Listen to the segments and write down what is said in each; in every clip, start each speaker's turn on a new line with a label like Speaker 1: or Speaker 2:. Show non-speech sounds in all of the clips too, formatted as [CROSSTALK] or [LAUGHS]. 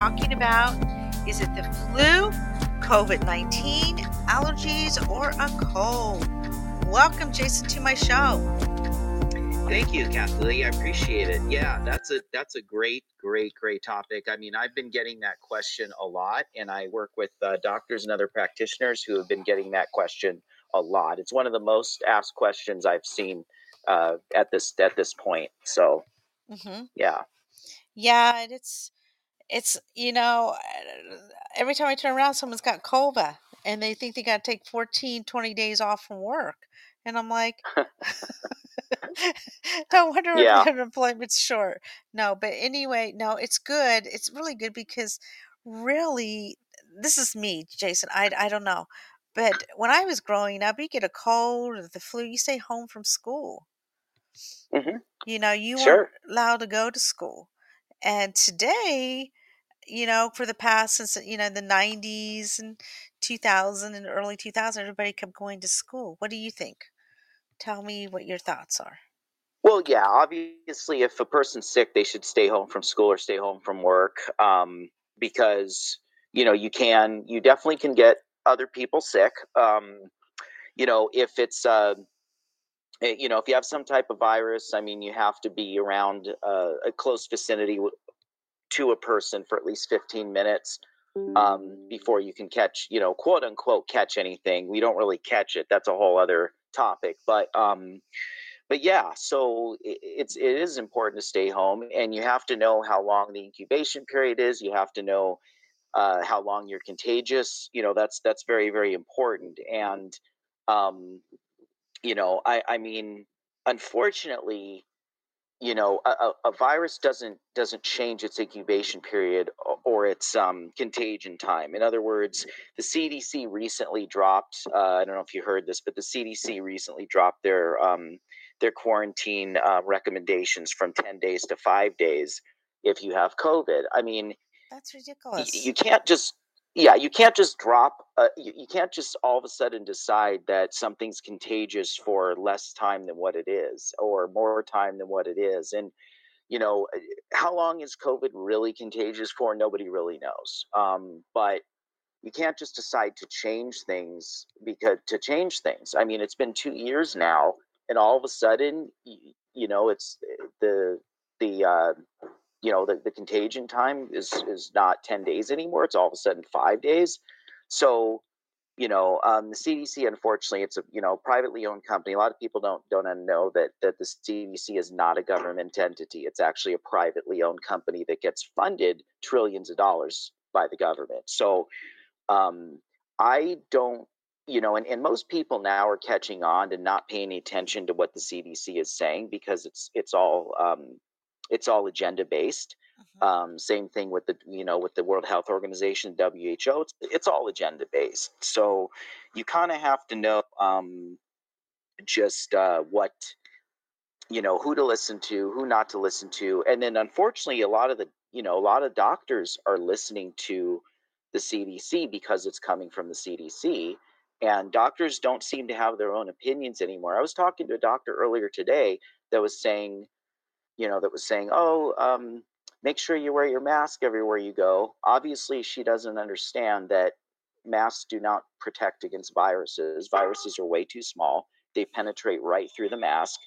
Speaker 1: talking about is it the flu, COVID 19, allergies, or a cold? Welcome, Jason, to my show.
Speaker 2: Thank you, Kathleen. I appreciate it. Yeah, that's a that's a great, great, great topic. I mean, I've been getting that question a lot, and I work with uh, doctors and other practitioners who have been getting that question a lot. It's one of the most asked questions I've seen uh, at this at this point. So,
Speaker 1: hmm
Speaker 2: yeah.
Speaker 1: Yeah, and it's it's you know every time I turn around, someone's got COVID, and they think they got to take 14, 20 days off from work, and I'm like, [LAUGHS] [LAUGHS] no wonder
Speaker 2: Yeah.
Speaker 1: unemployment's short. No, but anyway, no, it's good. It's really good because really, this is me, Jason. I I don't know, but when I was growing up, you get a cold or the flu, you stay home from school.
Speaker 2: hmm
Speaker 1: You know, you weren't allowed to go to school. And today, you know, for the past since you know the 90s and 2000 and early 2000, everybody kept going to school. What do you think? Tell me what your thoughts are.
Speaker 2: Well, yeah. Obviously, if a person's sick, they should stay home from school or stay home from work, um, because you know you can you definitely can get other people sick. Um, you know, if it's uh, eh, you know if you have some type of virus, I mean, you have to be around uh, a close vicinity to a person for at least 15 minutes um, before you can catch, you know, quote unquote, catch anything. We don't really catch it. That's a whole other topic. But um, but yeah, so it's it is important to stay home, and you have to know how long the incubation period is. You have to know uh, how long you're contagious. You know, that's that's very very important. And um, you know, I I mean, unfortunately you know a, a a virus doesn't doesn't change its incubation period o- or its um, contagion time in other words the cdc recently dropped uh, i don't know if you heard this but the cdc recently dropped their um, their quarantine uh, recommendations from 10 days to 5 days if you have covid i mean
Speaker 1: That's ridiculous.
Speaker 2: you can't just yeah you can't just drop uh, you, you can't just all of a sudden decide that something's contagious for less time than what it is or more time than what it is and you know uh, how long is covid really contagious for? Nobody really knows um, but you can't just decide to change things because to change things. I mean it's been two years now and all of a sudden you, you know it's uh, the the uh, you know the, the contagion time is is not 10 days anymore it's all of a sudden five days. So you know um, the cdc unfortunately it's a you know privately owned company a lot of people don't don't know that that the cdc is not a government entity it's actually a privately owned company that gets funded trillions of dollars by the government. So um, i don't you know and, and most people now are catching on to not paying attention to what the cdc is saying because it's it's all um, it's all agenda based
Speaker 1: hmm
Speaker 2: um, same thing with the you know with the world health organization who it's, it's all agenda based so you kind of have to know um, just uh, what you know who to listen to who not to listen to and then unfortunately a lot of the you know a lot of doctors are listening to the cdc because it's coming from the cdc and doctors don't seem to have their own opinions anymore. I was talking to a doctor earlier today that was saying you know, that was saying, "Oh, um, make sure you wear your mask everywhere you go." Obviously, she doesn't understand that masks do not protect against viruses. Viruses are way too small; they penetrate right through the mask.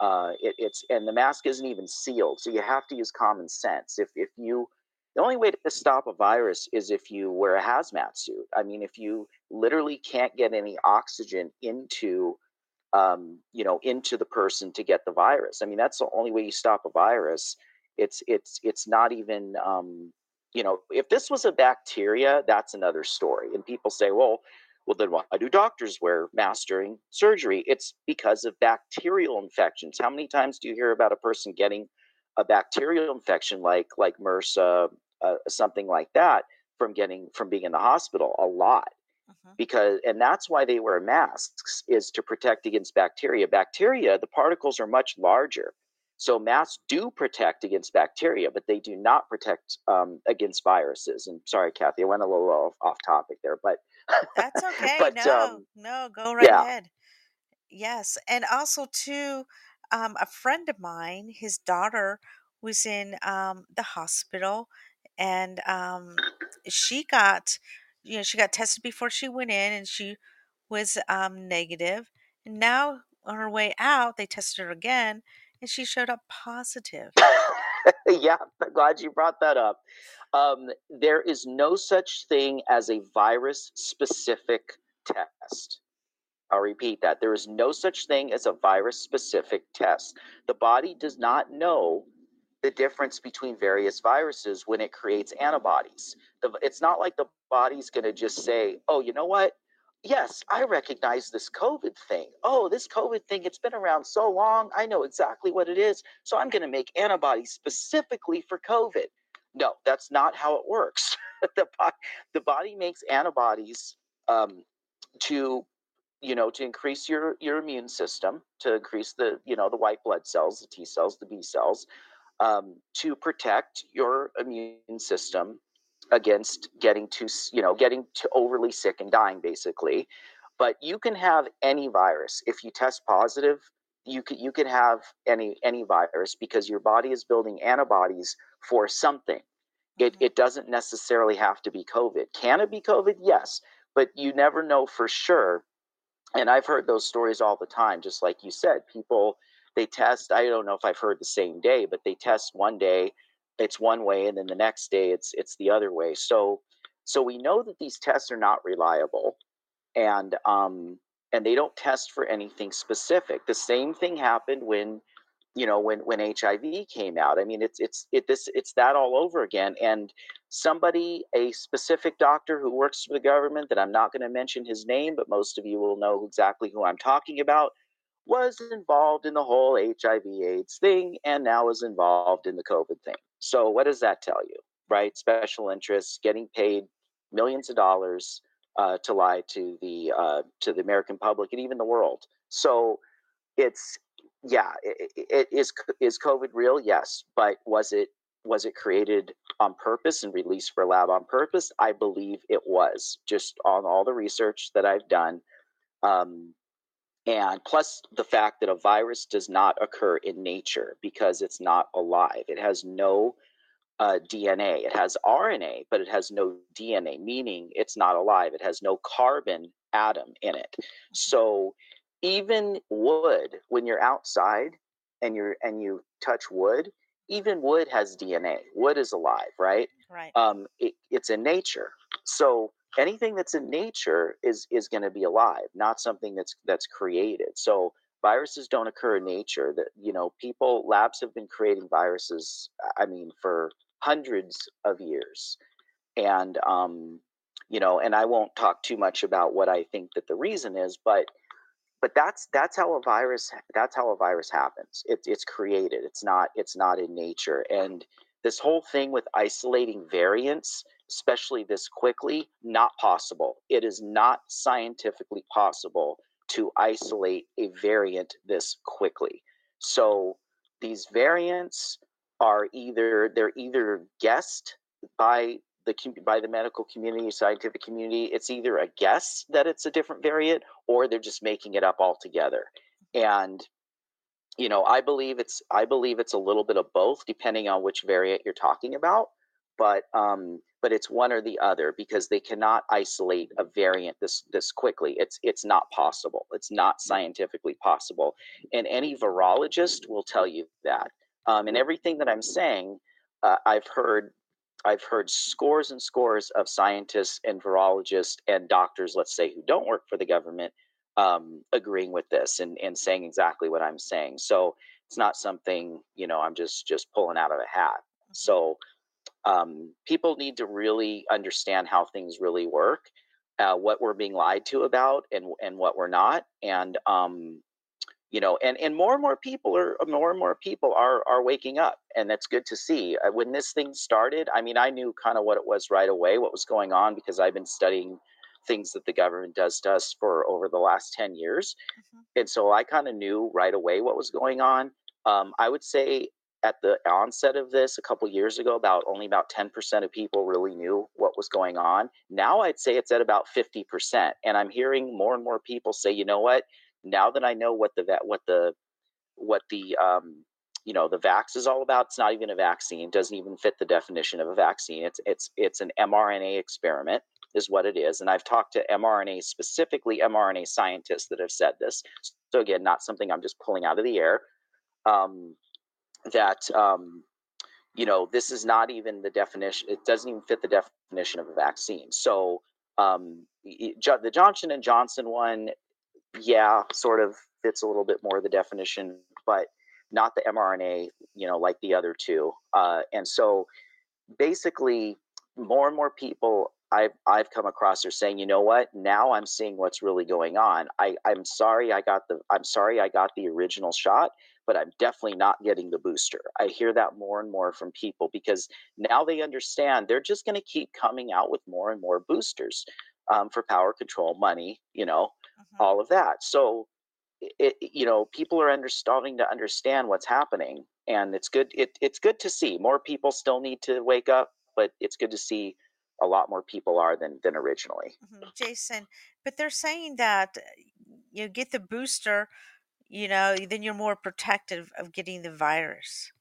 Speaker 2: Uh, it, it's and the mask isn't even sealed, so you have to use common sense. If if you the only way to stop a virus is if you wear a hazmat suit. I mean, if you literally can't get any oxygen into um, you know, into the person to get the virus. I mean, that's the only way you stop a virus. It's it's it's not even um, you know, if this was a bacteria, that's another story. And people say, well, well, then why do doctors wear masks during surgery? It's because of bacterial infections. How many times do you hear about a person getting a bacterial infection like like MRSA, uh, something like that, from getting from being in the hospital? A lot
Speaker 1: hmm
Speaker 2: because and that's why they wear masks is to protect against bacteria bacteria the particles are much larger so masks do protect against bacteria but they do not protect um, against viruses and sorry kathy i went a little off, off topic there but
Speaker 1: That's [LAUGHS] okay.
Speaker 2: but
Speaker 1: No,
Speaker 2: um,
Speaker 1: no, go right
Speaker 2: yeah
Speaker 1: ahead. Yes, and also too, um, a friend of mine, his daughter was in um, the hospital, and um, she got, you know, she got tested before she went in, and she was um, negative. And now on her way out, they tested her again, and she showed up positive. [LAUGHS]
Speaker 2: yeah, I'm glad you brought that up. Um, there is no such thing as a virus specific test. I'll repeat that. There is no such thing as a virus specific test. The body does not know the difference between various viruses when it creates antibodies. The, it's not like the body's going to just say, oh, you know what? Yes, I recognize this COVID thing. Oh, this COVID thing, it's been around so long. I know exactly what it is. So I'm going to make antibodies specifically for COVID. No, that's not how it works. [LAUGHS] the, body, the body makes antibodies um, to you know to increase your your immune system to increase the you know the white blood cells the t cells the b cells um, to protect your immune system against getting too you know getting to overly sick and dying basically. But you can have any virus. If you test positive you can you can have any any virus because your body is building antibodies for something. It,
Speaker 1: Mhm.
Speaker 2: it doesn't necessarily have to be covid. Can it be covid? Yes. But you never know for sure. And I've heard those stories all the time, just like you said. People they test. I don't know if I've heard the same day, but they test one day, it's one way, and then the next day it's it's the other way. So so we know that these tests are not reliable, and um and they don't test for anything specific. The same thing happened when you know when when hiv came out i mean it's it's it this it's that all over again and somebody a specific doctor who works for the government that i'm not going to mention his name but most of you will know exactly who i'm talking about was involved in the whole hiv aids thing and now is involved in the covid thing. So what does that tell you right? Special interests getting paid millions of dollars uh, to lie to the uh, to the american public and even the world. So it's yeah it, it is is covid real? Yes. But was it was it created on purpose and released for lab on purpose? I believe it was just on all the research that i've done. Um, and plus the fact that a virus does not occur in nature because it's not alive. It has no uh, dna it has rna but it has no dna meaning it's not alive. It has no carbon atom in it. So even wood when you're outside and you're and you touch wood even wood has dna wood is alive right?
Speaker 1: Right.
Speaker 2: um it, it's in nature. So anything that's in nature is is going to be alive not something that's that's created. So viruses don't occur in nature. That you know people labs have been creating viruses i mean for hundreds of years. And um you know and i won't talk too much about what i think that the reason is but but that's that's how a virus that's how a virus happens. It's it's created. It's not it's not in nature. And this whole thing with isolating variants especially this quickly not possible it is not scientifically possible to isolate a variant this quickly so these variants are either they're either guessed by the by the medical community scientific community it's either a guess that it's a different variant or they're just making it up altogether. And you know, I believe it's I believe it's a little bit of both, depending on which variant you're talking about. But um, but it's one or the other because they cannot isolate a variant this this quickly. It's it's not possible. It's not scientifically possible, and any virologist will tell you that. Um, and everything that I'm saying, uh, I've heard I've heard scores and scores of scientists and virologists and doctors, let's say, who don't work for the government, um, agreeing with this and, and saying exactly what I'm saying. So it's not something you know I'm just just pulling out of a hat.
Speaker 1: Mhm.
Speaker 2: So um, people need to really understand how things really work, uh, what we're being lied to about, and and what we're not, and um, you know and and more and more people are more and more people are are waking up and that's good to see Uh, when this thing started i mean i knew kind of what it was right away what was going on because i've been studying things that the government does to us for over the last 10 years
Speaker 1: Mhm.
Speaker 2: and so i kind of knew right away what was going on um, i would say at the onset of this a couple years ago about only about 10% of people really knew what was going on now i'd say it's at about 50% and i'm hearing more and more people say you know what now that I know what the va- what the what the um, you know the vax is all about. It's not even a vaccine. Doesn't even fit the definition of a vaccine. It's it's it's an mRNA experiment is what it is. And I've talked to mRNA specifically mRNA scientists that have said this. So again, not something I'm just pulling out of the air. Um, that um, you know this is not even the definition. It doesn't even fit the definition of a vaccine. So um, the Johnson and Johnson one, yeah, sort of fits a little bit more the definition, but not the mRNA, you know, like the other two. Uh, and so basically, more and more people I've I've come across are saying, you know what? Now I'm seeing what's really going on. I I'm sorry I got the I'm sorry I got the original shot, but I'm definitely not getting the booster. I hear that more and more from people because now they understand they're just going to keep coming out with more and more boosters um, for power control, money, you know,
Speaker 1: Mm-hmm.
Speaker 2: all of that. So it, you know people are under, starting to understand what's happening and it's good it, it's good to see more people still need to wake up but it's good to see a lot more people are than than originally.
Speaker 1: Hmm Jason, but they're saying that uh, you get the booster, you know, then you're more protective of getting the virus.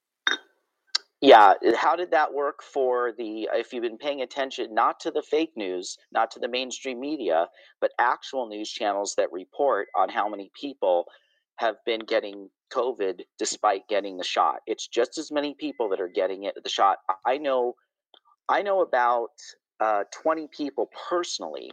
Speaker 2: yeah how did that work for the if you've been paying attention not to the fake news not to the mainstream media but actual news channels that report on how many people have been getting covid despite getting the shot? It's just as many people that are getting it the shot. I know i know about uh, 20 people personally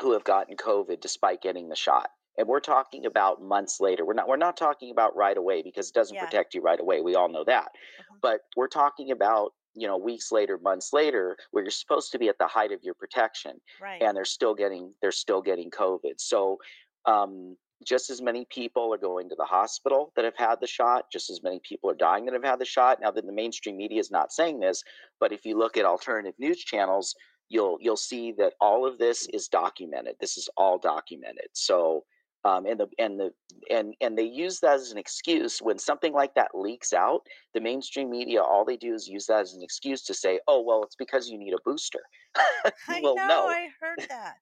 Speaker 2: who have gotten covid despite getting the shot and we're talking about months later we're not we're not talking about right away because it doesn't
Speaker 1: Yeah.
Speaker 2: protect you right away we all know that
Speaker 1: Mhm.
Speaker 2: but we're talking about you know weeks later months later where you're supposed to be at the height of your protection
Speaker 1: Right.
Speaker 2: and they're still getting they're still getting covid so um, just as many people are going to the hospital that have had the shot just as many people are dying that have had the shot. Now that the mainstream media is not saying this but if you look at alternative news channels you'll you'll see that all of this is documented. This is all documented. So um, and the and the and and they use that as an excuse when something like that leaks out the mainstream media all they do is use that as an excuse to say oh well it's because you need a booster. [LAUGHS]
Speaker 1: I
Speaker 2: well
Speaker 1: know,
Speaker 2: no.
Speaker 1: I heard that.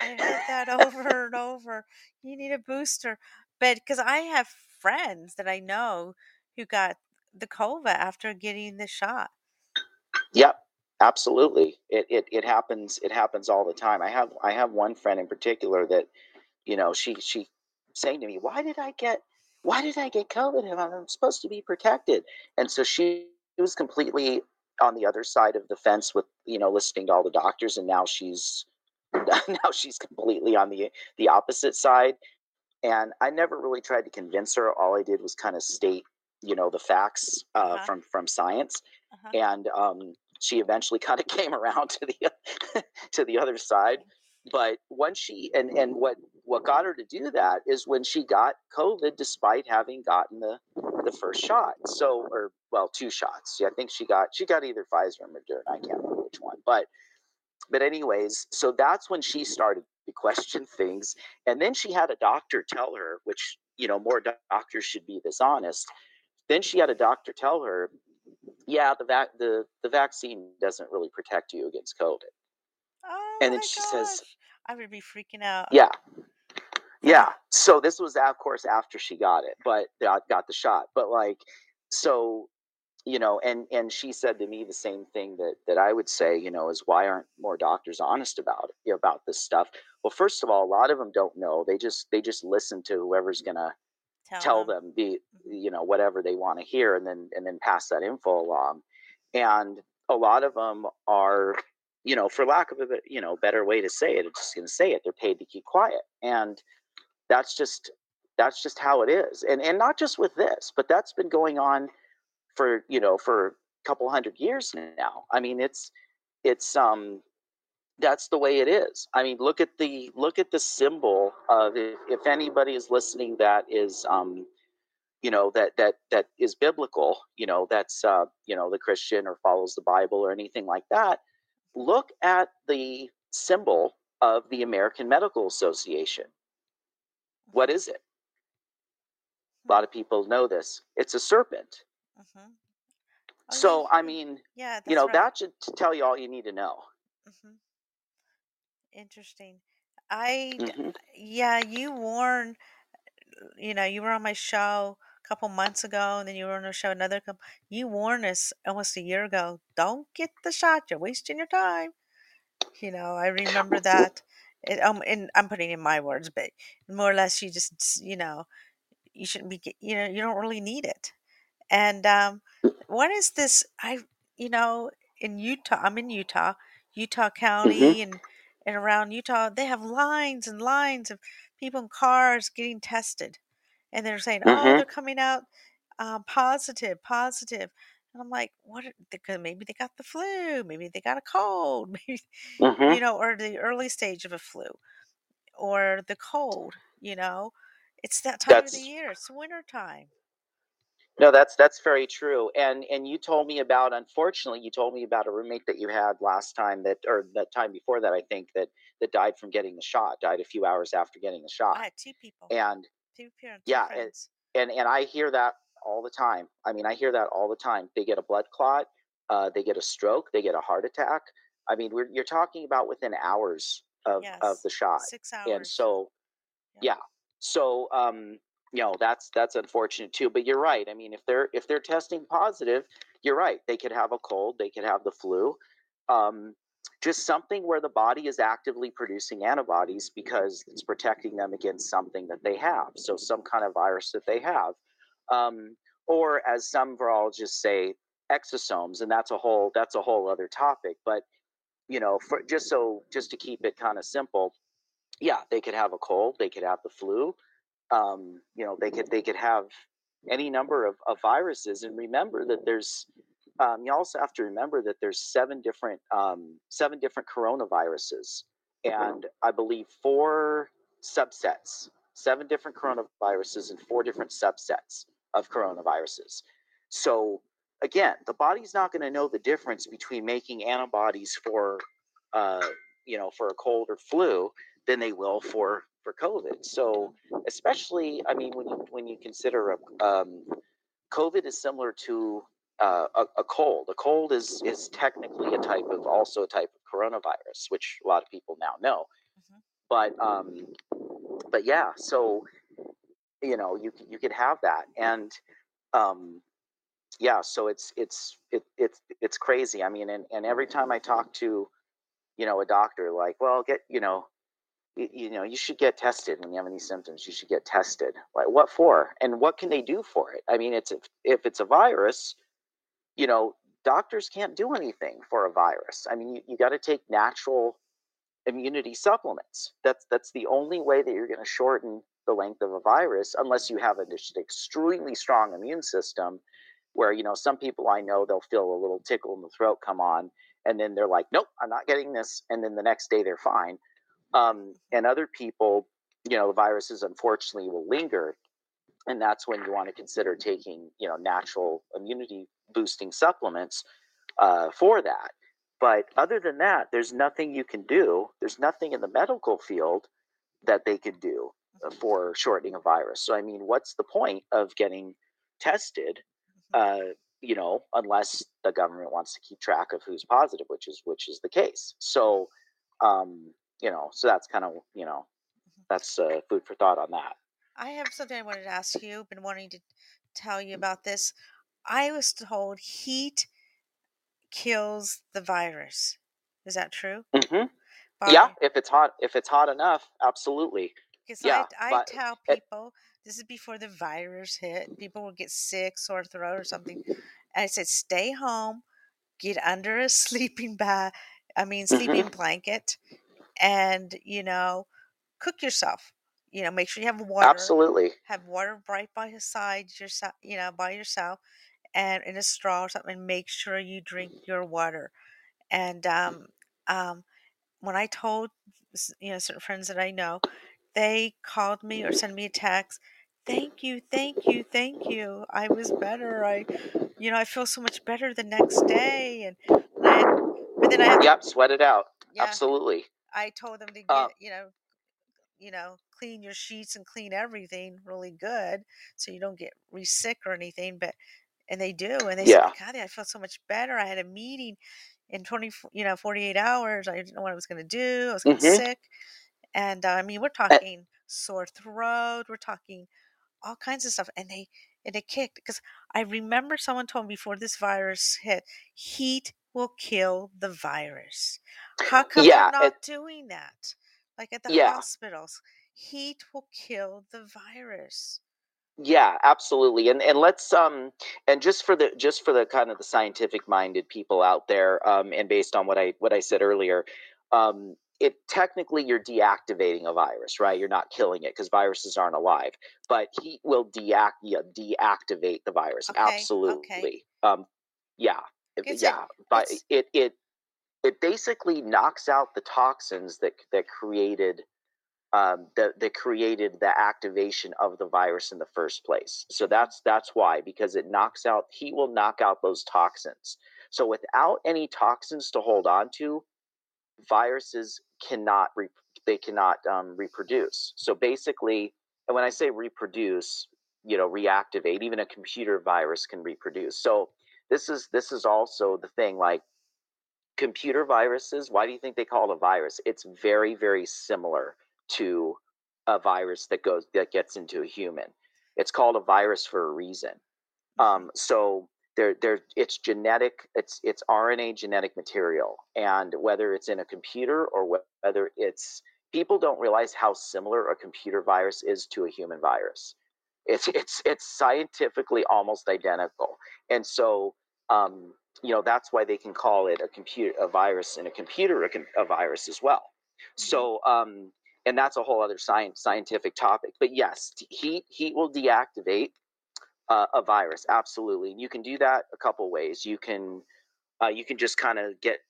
Speaker 1: I heard that over and over. You need a booster. But because I have friends that I know who got the COVA after getting the shot.
Speaker 2: Yep, absolutely. It, it it happens. It happens all the time. I have I have one friend in particular that you know she she saying to me, "Why did I get Why did I get COVID? I'm supposed to be protected." And so she was completely on the other side of the fence with you know listening to all the doctors, and now she's [LAUGHS] now she's completely on the the opposite side and I never really tried to convince her. All I did was kind of state, you know, the facts uh,
Speaker 1: Uh-huh.
Speaker 2: from from science,
Speaker 1: Uh-huh.
Speaker 2: and um, she eventually [LAUGHS] kind of came around to the [LAUGHS] to the other side. But once she and and what what got her to do that is when she got COVID, despite having gotten the the first shot. So or well, two shots. Yeah, I think she got she got either Pfizer or Moderna. I can't remember which one, but but anyways, so that's when she started to question things, and then she had a doctor tell her, which you know more doctors should be this honest. Then she had a doctor tell her, yeah, the vac the the vaccine doesn't really protect you against COVID.
Speaker 1: Oh
Speaker 2: And then she says.
Speaker 1: I would be freaking out.
Speaker 2: yeah, yeah. So this was of course after she got it, but got got the shot. But like, so you know and and she said to me the same thing that that i would say you know is why aren't more doctors honest about it about this stuff? Well first of all a lot of them don't know. They just they just listen to whoever's gonna
Speaker 1: Tell,
Speaker 2: tell
Speaker 1: them.
Speaker 2: them the
Speaker 1: Mhm.
Speaker 2: you know whatever they want to hear and then and then pass that info along. And a lot of them are you know for lack of a you know better way to say it i'm just gonna say it they're paid to keep quiet. And that's just that's just how it is. And and not just with this but that's been going on for you know for a couple hundred years now. I mean, it's it's um that's the way it is. I mean, look at the look at the symbol of if, if anybody is listening that is um you know that that that is biblical, you know, that's uh you know the Christian or follows the Bible or anything like that. Look at the symbol of the American Medical Association. What
Speaker 1: Mhm.
Speaker 2: it? A lot of people know this. It's a serpent.
Speaker 1: Mhm. Oh,
Speaker 2: So
Speaker 1: yeah,
Speaker 2: I mean,
Speaker 1: Yeah,
Speaker 2: you know,
Speaker 1: right.
Speaker 2: that should tell you all you need to know.
Speaker 1: hmm Interesting. I, d-
Speaker 2: hmm
Speaker 1: yeah, you warn, you know, you were on my show a couple months ago, and then you were on a show another couple. You warned us almost a year ago. Don't get the shot. You're wasting your time. You know, I remember [LAUGHS] that. It, um, and I'm putting in my words, but more or less, you just, you know, you shouldn't be, you know, you don't really need it. And um, what is this? I, you know, in Utah, I'm in Utah, Utah
Speaker 2: hmm
Speaker 1: County, and and around Utah, they have lines and lines of people in cars getting tested, and they're saying, "Oh,
Speaker 2: hmm
Speaker 1: they're coming out um, positive, positive." And I'm like, "What? are- Because maybe they got the flu, maybe they got a cold, [LAUGHS] maybe,
Speaker 2: hmm
Speaker 1: you know, or the early stage of a flu, or the cold. You know, it's that time of the year. It's winter time.
Speaker 2: No, that's that's very true. And and you told me about, unfortunately, you told me about a roommate that you had last time that, or that time before that, I think that that died from getting the shot, died a few hours after getting the shot.
Speaker 1: I
Speaker 2: shot.
Speaker 1: had two people,
Speaker 2: And
Speaker 1: two parents,
Speaker 2: yeah, and and, and I hear that all the time. I mean, I hear that all the time. They get a blood clot, uh, they get a stroke, they get a heart attack. I mean, we're, you're talking about within hours of of the shot.
Speaker 1: six hours.
Speaker 2: And so
Speaker 1: Yeah.
Speaker 2: yeah. So, um, you know, that's that's unfortunate too. But you're right. I mean, if they're if they're testing positive, you're right. They could have a cold. They could have the flu. Um, just something where the body is actively producing antibodies because it's protecting them against something that they have. So some kind of virus that they have, um, or as some virologists say, exosomes, and that's a whole that's a whole other topic. But you know, for just so just to keep it kind of simple, yeah, they could have a cold, they could have the flu, um, you know, they could they could have any number of, of viruses. And remember that there's um, you also have to remember that there's seven different um, seven different coronaviruses, and I believe four subsets, seven different coronaviruses and four different subsets of coronaviruses. So again, the body's not going to know the difference between making antibodies for uh, you know for a cold or flu than they will for for COVID. So especially, I mean, when you when you consider a, um, COVID is similar to uh, a, a cold. A cold is is technically a type of also a type of coronavirus, which a lot of people now know.
Speaker 1: Mhm.
Speaker 2: But um, but yeah, so you know you you could have that, and um, yeah, so it's it's it, it's it's crazy. I mean, and and every time I talk to you know a doctor, like, well, get you know you, know you should get tested when you have any symptoms you should get tested. Like what for? And what can they do for it? I mean it's if, if it's a virus you know doctors can't do anything for a virus. I mean you, you got to take natural immunity supplements. That's that's the only way that you're going to shorten the length of a virus unless you have an extremely strong immune system where you know some people i know they'll feel a little tickle in the throat come on and then they're like nope i'm not getting this and then the next day they're fine um, and other people, you know, the viruses unfortunately will linger, and that's when you want to consider taking, you know, natural immunity boosting supplements uh, for that. But other than that, there's nothing you can do. There's nothing in the medical field that they could do uh,
Speaker 1: Mhm.
Speaker 2: for shortening a virus. So I mean, what's the point of getting tested?
Speaker 1: Mhm.
Speaker 2: Uh, you know, unless the government wants to keep track of who's positive, which is which is the case. So, um, you know, so that's kind of you know
Speaker 1: Mhm.
Speaker 2: that's uh, food for thought on that.
Speaker 1: I have something I wanted to ask you. Been wanting to tell you about this. I was told heat kills the virus. Is that true?
Speaker 2: Mm-hmm. Yeah, if it's hot, if it's hot enough, absolutely.
Speaker 1: because I
Speaker 2: Yeah,
Speaker 1: I
Speaker 2: but
Speaker 1: tell people this is before the virus hit. People will get sick, sore throat, or something. And I said, stay home, get under a [LAUGHS] sleeping bag. I mean, sleeping blanket, and you know, cook yourself. You know, make sure you have water.
Speaker 2: absolutely.
Speaker 1: Have water right by your side, yourself. You know, by yourself, and in a straw or something. Make sure you drink your water. And um, um, when I told you know certain friends that I know, they called me or sent me a text. Thank you, thank you, thank you. I was better. I, you know, I feel so much better the next day. And and but then I
Speaker 2: Yep, sweat it out.
Speaker 1: yeah.
Speaker 2: Absolutely.
Speaker 1: I told them to
Speaker 2: Uh,
Speaker 1: get, you know, you know, clean your sheets and clean everything really good so you don't get re-sick or anything. But and they do, and they said,
Speaker 2: yeah.
Speaker 1: "Kathy, I felt so much better. I had a meeting in twenty, you know, forty-eight hours. I didn't know what I was going to do. I was getting
Speaker 2: hmm
Speaker 1: sick, and uh, I mean, we're talking sore throat. We're talking all kinds of stuff, and they and it kicked because I remember someone told me before this virus hit, heat will kill the virus. How come
Speaker 2: Yeah,
Speaker 1: they're
Speaker 2: it,
Speaker 1: not doing that? Like at the
Speaker 2: yeah.
Speaker 1: hospitals, heat will kill the virus.
Speaker 2: Yeah, absolutely. And and let's um and just for the just for the kind of the scientific minded people out there, um, and based on what I what I said earlier, um, it technically you're deactivating a virus, right? You're not killing it because viruses aren't alive, but heat will deact yeah, deactivate the virus.
Speaker 1: Okay, okay.
Speaker 2: Absolutely. Um, yeah,
Speaker 1: It's a
Speaker 2: yeah. But it it it basically knocks out the toxins that that created um, that that created the activation of the virus in the first place. So
Speaker 1: mhm,
Speaker 2: that's that's why because it knocks out he will knock out those toxins. So without any toxins to hold on to, viruses cannot re- they cannot um, reproduce. So basically, and when I say reproduce, you know, reactivate, even a computer virus can reproduce. So this is this is also the thing like computer viruses, why do you think they call it a virus? It's very, very similar to a virus that goes that gets into a human. It's called a virus for a reason.
Speaker 1: mhm,
Speaker 2: Um, so there, there, it's genetic. It's it's RNA genetic material, and whether it's in a computer or whether it's people don't realize how similar a computer virus is to a human virus. It's it's it's scientifically almost identical, and so um, you know that's why they can call it a computer a virus and a computer a, com- a virus as well. So um, and that's a whole other science scientific topic. But yes, heat heat will deactivate uh, a virus absolutely. And you can do that a couple ways. You can uh, you can just kind of get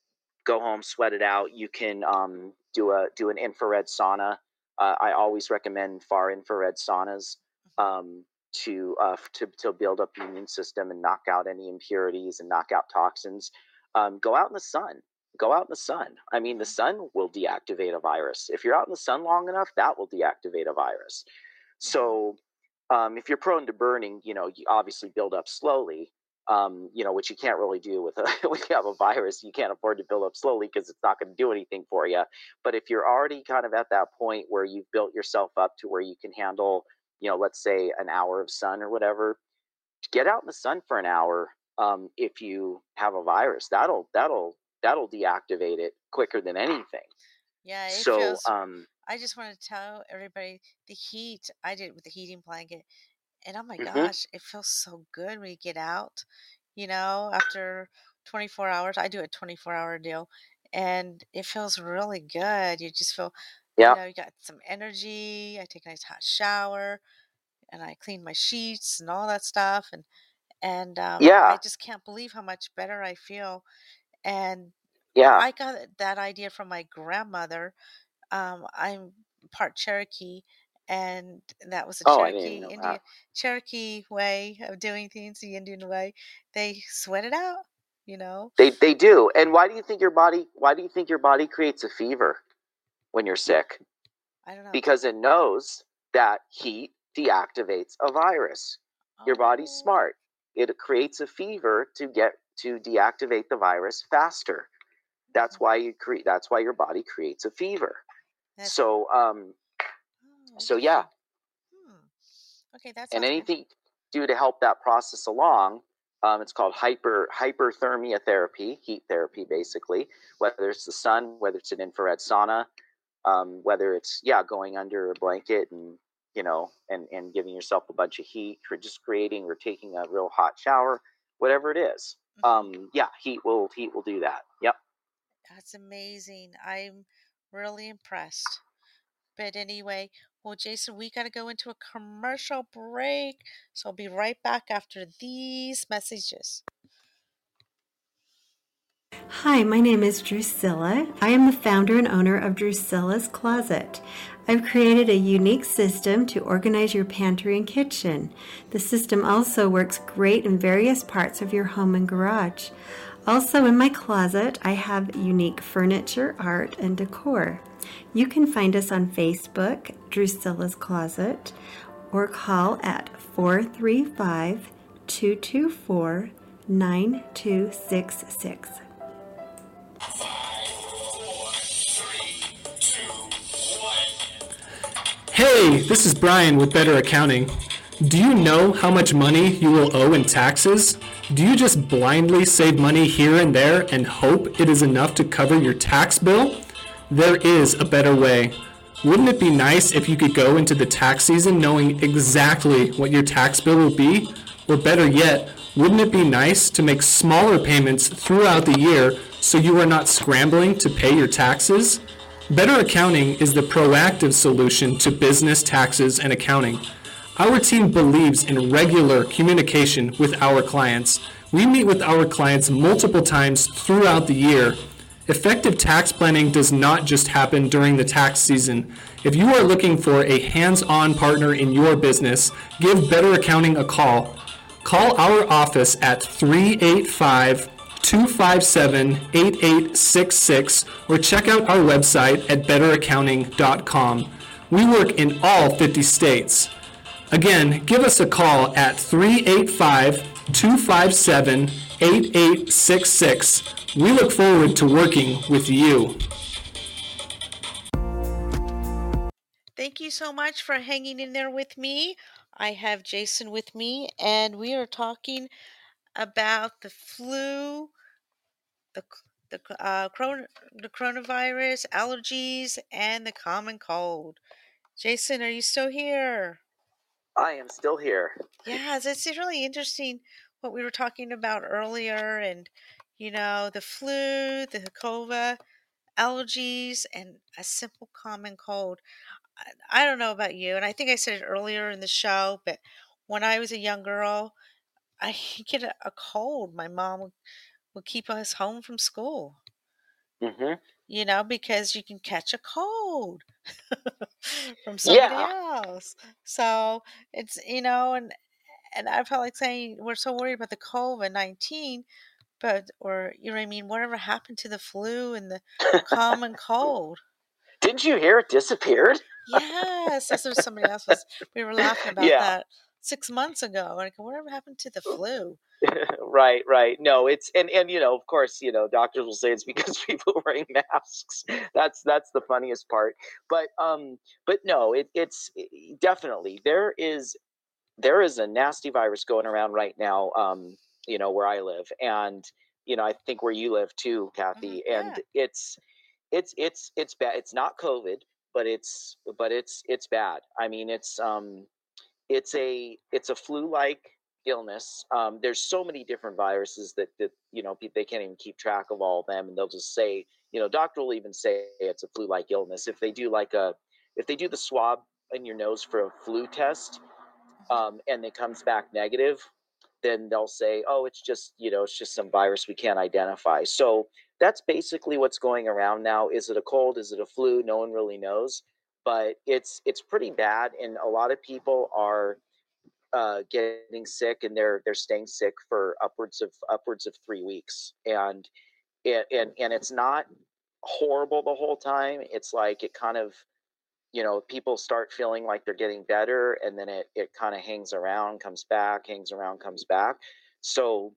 Speaker 2: go home sweat it out. You can um, do a do an infrared sauna. Uh, i always recommend far infrared saunas.
Speaker 1: Mhm,
Speaker 2: um, to, uh, to to build up the immune system and knock out any impurities and knock out toxins um, go out in the sun go out in the sun i mean the
Speaker 1: mhm,
Speaker 2: sun will deactivate a virus if you're out in the sun long enough that will deactivate a virus
Speaker 1: mhm.
Speaker 2: so um, if you're prone to burning, you know, you obviously build up slowly. Um, you know, which you can't really do with a [LAUGHS] when you have a virus. You can't afford to build up slowly because it's not going to do anything for you. But if you're already kind of at that point where you've built yourself up to where you can handle, you know, let's say an hour of sun or whatever, get out in the sun for an hour. Um, if you have a virus, that'll that'll that'll deactivate it quicker than anything.
Speaker 1: Yeah, it
Speaker 2: So,
Speaker 1: feels.
Speaker 2: um,
Speaker 1: I just want to tell everybody the heat. I did it with the heating blanket, and oh my
Speaker 2: mhm,
Speaker 1: gosh, it feels so good when you get out. You know, after 24 hours, I do a 24 hour deal, and it feels really good. You just feel, you
Speaker 2: yeah,
Speaker 1: know, you got some energy. I take a nice hot shower, and I clean my sheets and all that stuff, and and um, I just can't believe how much better I feel. And
Speaker 2: yeah.
Speaker 1: I got that idea from my grandmother um, I'm part Cherokee, and that was a
Speaker 2: Oh, I didn't even
Speaker 1: Cherokee Indian
Speaker 2: that.
Speaker 1: Cherokee way of doing things, the Indian way. They sweat it out, you know.
Speaker 2: They they do. And why do you think your body why do you think your body creates a fever when you're sick?
Speaker 1: I don't know.
Speaker 2: Because it knows that heat deactivates a virus. Your body's
Speaker 1: Oh,
Speaker 2: smart. It creates a fever to get to deactivate the virus faster. That's why you create that's why your body creates a fever.
Speaker 1: that's
Speaker 2: So um
Speaker 1: oh,
Speaker 2: so yeah.
Speaker 1: Hmm. Okay, that's
Speaker 2: and
Speaker 1: sounds good.
Speaker 2: anything do to help that process along. Um, it's called hyper hyperthermia therapy, heat therapy, basically. Whether it's the sun, whether it's an infrared sauna, um, whether it's yeah going under a blanket and you know and and giving yourself a bunch of heat, or just creating or taking a real hot shower, whatever it is.
Speaker 1: hmm
Speaker 2: Um, yeah, heat will heat will do that. Yep.
Speaker 1: That's amazing. I'm really impressed. But anyway, well, Jason, we got to go into a commercial break. So I'll be right back after these messages.
Speaker 3: Hi, my name is Drusilla. I am the founder and owner of Drusilla's Closet. I've created a unique system to organize your pantry and kitchen. The system also works great in various parts of your home and garage. Also, in my closet, I have unique furniture, art, and decor. You can find us on Facebook, Drusilla's Closet, or call at 435 224 9266.
Speaker 4: Hey, this is Brian with Better Accounting. Do you know how much money you will owe in taxes? Do you just blindly save money here and there and hope it is enough to cover your tax bill? There is a better way. Wouldn't it be nice if you could go into the tax season knowing exactly what your tax bill will be? Or better yet, wouldn't it be nice to make smaller payments throughout the year so you are not scrambling to pay your taxes? Better Accounting is the proactive solution to business taxes and accounting. Our team believes in regular communication with our clients. We meet with our clients multiple times throughout the year. Effective tax planning does not just happen during the tax season. If you are looking for a hands on partner in your business, give Better Accounting a call. Call our office at 385 257 8866 or check out our website at betteraccounting.com. We work in all 50 states. Again, give us a call at 385 257 8866. We look forward to working with you.
Speaker 1: Thank you so much for hanging in there with me. I have Jason with me, and we are talking about the flu, the the uh, the coronavirus, allergies, and the common cold. Jason, are you still here?
Speaker 2: I am still here.
Speaker 1: Yes, it's really interesting what we were talking about earlier, and you know, the flu, the COVID, allergies, and a simple common cold. I, I don't know about you, and I think I said it earlier in the show, but when I was a young girl, I get a, a cold. My mom would, would keep us home from school.
Speaker 2: Mm-hmm.
Speaker 1: You know, because you can catch a cold [LAUGHS] from somebody
Speaker 2: Yeah.
Speaker 1: else. So it's you know, and and I felt like saying we're so worried about the COVID nineteen, but or you know what I mean, whatever happened to the flu and the common [LAUGHS] cold?
Speaker 2: Didn't you hear it disappeared?
Speaker 1: Yes, that's what somebody else was. We were laughing [LAUGHS] about
Speaker 2: Yeah.
Speaker 1: that six months ago. Like, whatever happened to the flu? [LAUGHS]
Speaker 2: right, right. No, it's and and you know, of course, you know, doctors will say it's because [LAUGHS] people are wearing masks. That's that's the funniest part. But um, but no, it, it's definitely there is there is a nasty virus going around right now. Um, you know where I live, and you know I think where you live too, Kathy.
Speaker 1: Mhm,
Speaker 2: And it's it's it's it's bad. It's not COVID, but it's but it's it's bad. I mean, it's um it's a it's a flu-like illness. Um, there's so many different viruses that that you know they can't even keep track of all of them, and they'll just say you know doctor will even say it's a flu-like illness if they do like a if they do the swab in your nose for a flu test
Speaker 1: Mhm.
Speaker 2: um, and it comes back negative, then they'll say, oh, it's just you know it's just some virus we can't identify. So that's basically what's going around now. Is it a cold? Is it a flu? No one really knows, but it's it's pretty bad, and a lot of people are uh, getting sick, and they're they're staying sick for upwards of upwards of three weeks, and it, and and it's not horrible the whole time. It's like it kind of you know people start feeling like they're getting better and then it, it kind of hangs around comes back hangs around comes back so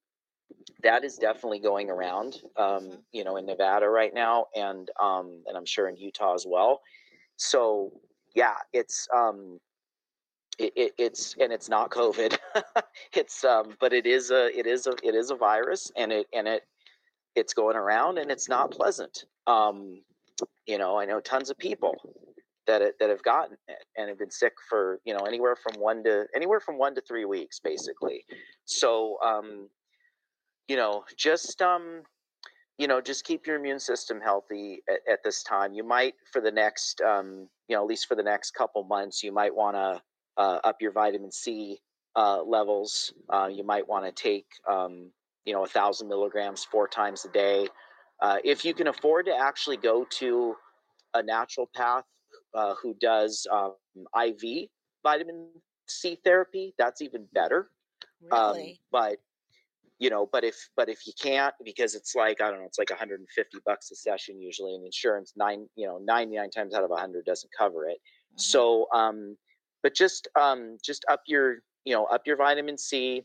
Speaker 2: that is definitely going around um,
Speaker 1: Mhm.
Speaker 2: you know in nevada right now and um, and i'm sure in utah as well so yeah it's um it, it, it's and it's not covid. [LAUGHS] It's um but it is a it is a it is a virus and it and it it's going around and it's not pleasant. Um you know i know tons of people that it, that have gotten it and have been sick for you know anywhere from one to anywhere from one to three weeks basically. So um you know just um you know just keep your immune system healthy at, at this time you might for the next um you know at least for the next couple months you might want to uh, up your vitamin c uh, levels uh, you might want to take um you know a thousand milligrams four times a day uh, if you can afford to actually go to a naturopath uh, who does um, IV vitamin C therapy. That's even better. Um,
Speaker 1: Really?
Speaker 2: but you know, but if but if you can't because it's like I don't know, it's like 150 bucks a session usually, and insurance nine you know 99 times out of 100 doesn't cover it.
Speaker 1: Mhm.
Speaker 2: So, um, but just um, just up your you know up your vitamin C.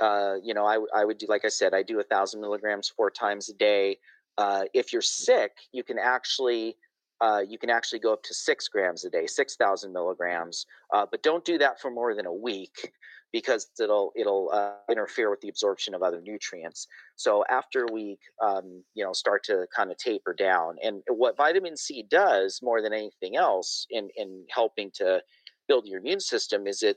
Speaker 2: Uh, you know, i i would do like I said, I do a thousand milligrams four times a day. Uh, if you're sick, you can actually uh, you can actually go up to six grams a day, 6,000 milligrams. Uh, but don't do that for more than a week because it'll it'll uh, interfere with the absorption of other nutrients. So after we um, you know, start to kind of taper down. And what vitamin C does more than anything else in in helping to build your immune system is it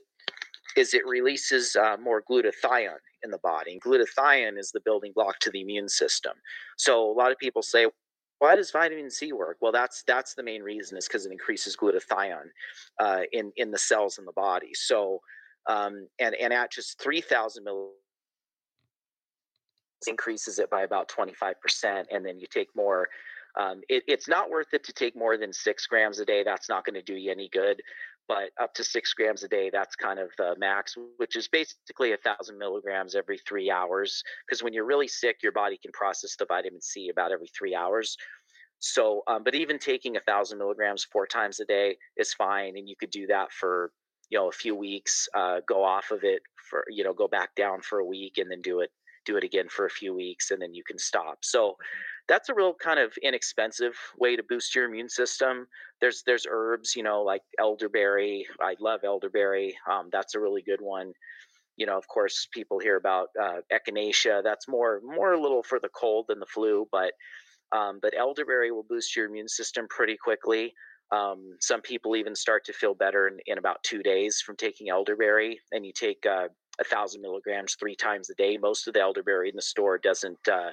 Speaker 2: is it releases uh, more glutathione in the body. And glutathione is the building block to the immune system. So a lot of people say, why does vitamin C work? Well, that's that's the main reason is because it increases glutathione uh, in in the cells in the body. So um, and and at just three thousand milligrams increases it by about 25% and then you take more um, it, it's not worth it to take more than six grams a day that's not going to do you any good but up to six grams a day that's kind of the max which is basically a thousand milligrams every three hours because when you're really sick your body can process the vitamin c about every three hours. So um, but even taking a thousand milligrams four times a day is fine and you could do that for you know a few weeks uh, go off of it for you know go back down for a week and then do it do it again for a few weeks and then you can stop. So that's a real kind of inexpensive way to boost your immune system. There's there's herbs you know like elderberry. I love elderberry um, that's a really good one. You know of course people hear about uh, echinacea that's more more a little for the cold than the flu but um, but elderberry will boost your immune system pretty quickly um, some people even start to feel better in, in, about two days from taking elderberry. And you take uh, a thousand milligrams three times a day. Most of the elderberry in the store doesn't. Uh,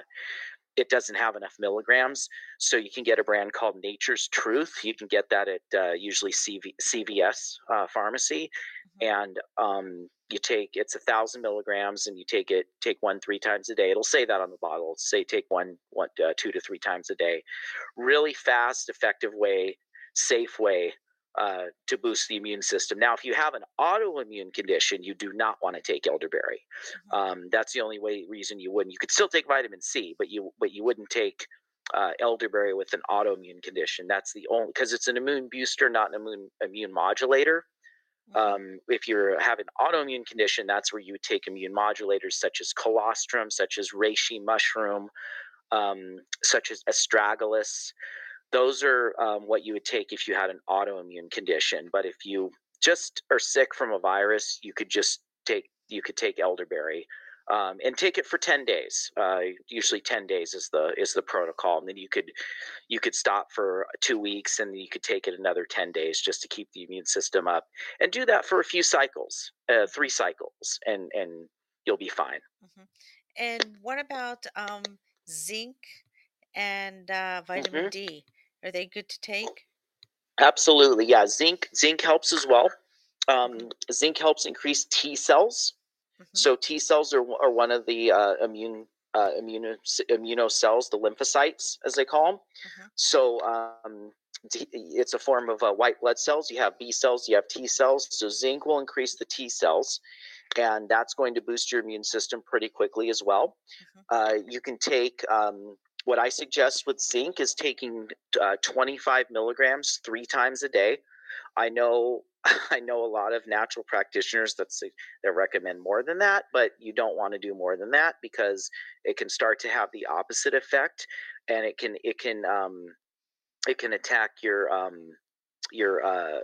Speaker 2: it doesn't have enough milligrams, so you can get a brand called Nature's Truth. You can get that at uh, usually CV, CVS uh, pharmacy, mm-hmm. and um, you take it's a thousand milligrams, and you take it take one three times a day. It'll say that on the bottle. It'll say take one one uh, two to three times a day. Really fast, effective way safe way uh, to boost the immune system. Now, if you have an autoimmune condition, you do not want to take elderberry. Mm-hmm. Um, that's the only way reason you wouldn't. You could still take vitamin C, but you but you wouldn't take uh, elderberry with an autoimmune condition. That's the only because it's an immune booster, not an immune immune modulator. Mm-hmm. Um, if you have an autoimmune condition, that's where you take immune modulators such as colostrum, such as reishi mushroom, um, such as astragalus those are um, what you would take if you had an autoimmune condition. But if you just are sick from a virus, you could just take you could take elderberry um, and take it for 10 days uh, usually 10 days is the is the protocol and then you could you could stop for two weeks and you could take it another 10 days just to keep the immune system up and do that for a few cycles uh, three cycles and and you'll be fine
Speaker 1: mm-hmm. and what about um, zinc and uh, vitamin mm-hmm. d are they good to take?
Speaker 2: Absolutely, yeah. Zinc zinc helps as well. Um, zinc helps increase T cells. Mm-hmm. So T cells are, are one of the uh, immune uh, immuno, immuno cells, the lymphocytes, as they call them. Mm-hmm. So um, it's a form of uh, white blood cells. You have B cells, you have T cells. So zinc will increase the T cells, and that's going to boost your immune system pretty quickly as well. Mm-hmm. Uh, you can take um, what I suggest with zinc is taking uh, 25 milligrams three times a day. I know [LAUGHS] I know a lot of natural practitioners that that recommend more than that, but you don't want to do more than that because it can start to have the opposite effect, and it can it can um, it can attack your um, your uh,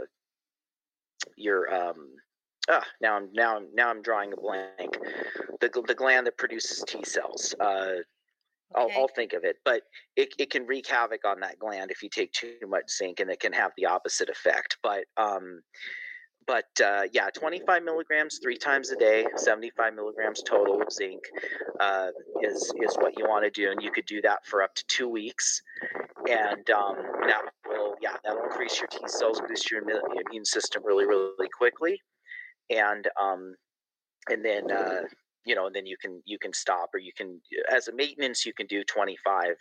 Speaker 2: your um, ah, now I'm now I'm now I'm drawing a blank. The the gland that produces T cells. Uh, I'll, I'll think of it, but it, it can wreak havoc on that gland if you take too much zinc, and it can have the opposite effect. But um, but uh, yeah, 25 milligrams three times a day, 75 milligrams total of zinc uh, is is what you want to do, and you could do that for up to two weeks, and um, that will yeah that'll increase your T cells, boost your immune system really really quickly, and um, and then uh, you know, and then you can you can stop or you can as a maintenance you can do 25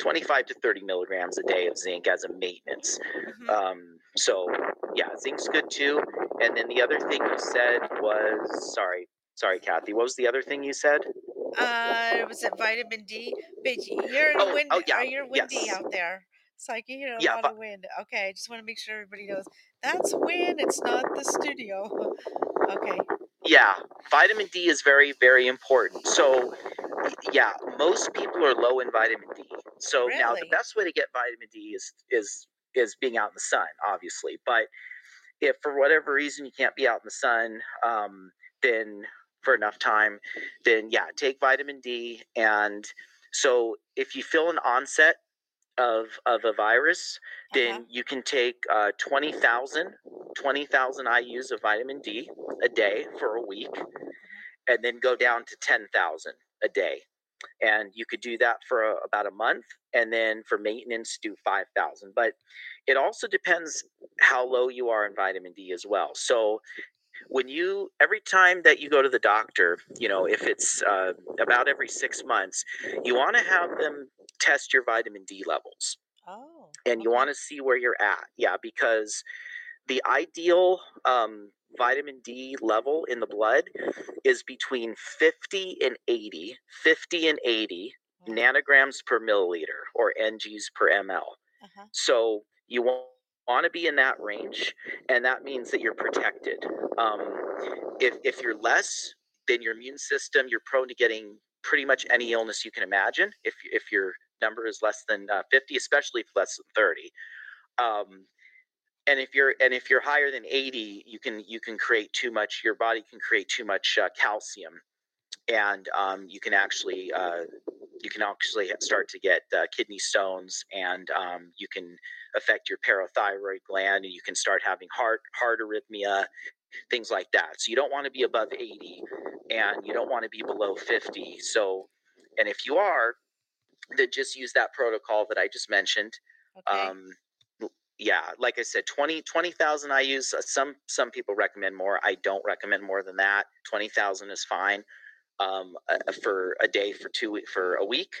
Speaker 2: 25 to 30 milligrams a day of zinc as a maintenance. Mm-hmm. Um, so yeah, zinc's good too. And then the other thing you said was sorry, sorry, Kathy. What was the other thing you said?
Speaker 1: Uh, was it vitamin D? But you're oh, wind, oh, yeah. you're windy yes. out there. So I can hear a yeah, lot but, of wind. Okay, I just want to make sure everybody knows that's wind. It's not the studio. [LAUGHS] okay.
Speaker 2: Yeah, vitamin D is very, very important. So, yeah, most people are low in vitamin D. So
Speaker 1: really?
Speaker 2: now the best way to get vitamin D is is is being out in the sun, obviously. But if for whatever reason you can't be out in the sun, um, then for enough time, then yeah, take vitamin D. And so if you feel an onset of of a virus, then
Speaker 1: Uh-huh.
Speaker 2: you can take uh, 20,000 20,000 IU's of vitamin D a day for a week, and then go down to 10,000 a day. And you could do that for a, about a month, and then for maintenance, do 5,000. But it also depends how low you are in vitamin D as well. So when you every time that you go to the doctor you know if it's uh, about every six months you want to have them test your vitamin d levels
Speaker 1: Oh.
Speaker 2: and you want to see where you're at yeah because the ideal um, vitamin d level in the blood is between 50 and 80 50 and 80
Speaker 1: Mhm.
Speaker 2: nanograms per milliliter or ng's per ml
Speaker 1: Uh-huh.
Speaker 2: so you want want to be in that range, and that means that you're protected. Um, if if you're less, then your immune system you're prone to getting pretty much any illness you can imagine. If if your number is less than uh, 50, especially if less than 30. Um, and if you're and if you're higher than 80, you can you can create too much. Your body can create too much uh, calcium, and um, you can actually uh, you can actually start to get uh, kidney stones, and um, you can affect your parathyroid gland, and you can start having heart heart arrhythmia, things like that. So you don't want to be above 80, and you don't want to be below 50. So, and if you are, then just use that protocol that I just mentioned.
Speaker 1: Okay.
Speaker 2: Um, yeah, like I said, 20 20,000 IU's. Uh, some some people recommend more. I don't recommend more than that. 20,000 is fine um, uh, for a day for two for a week,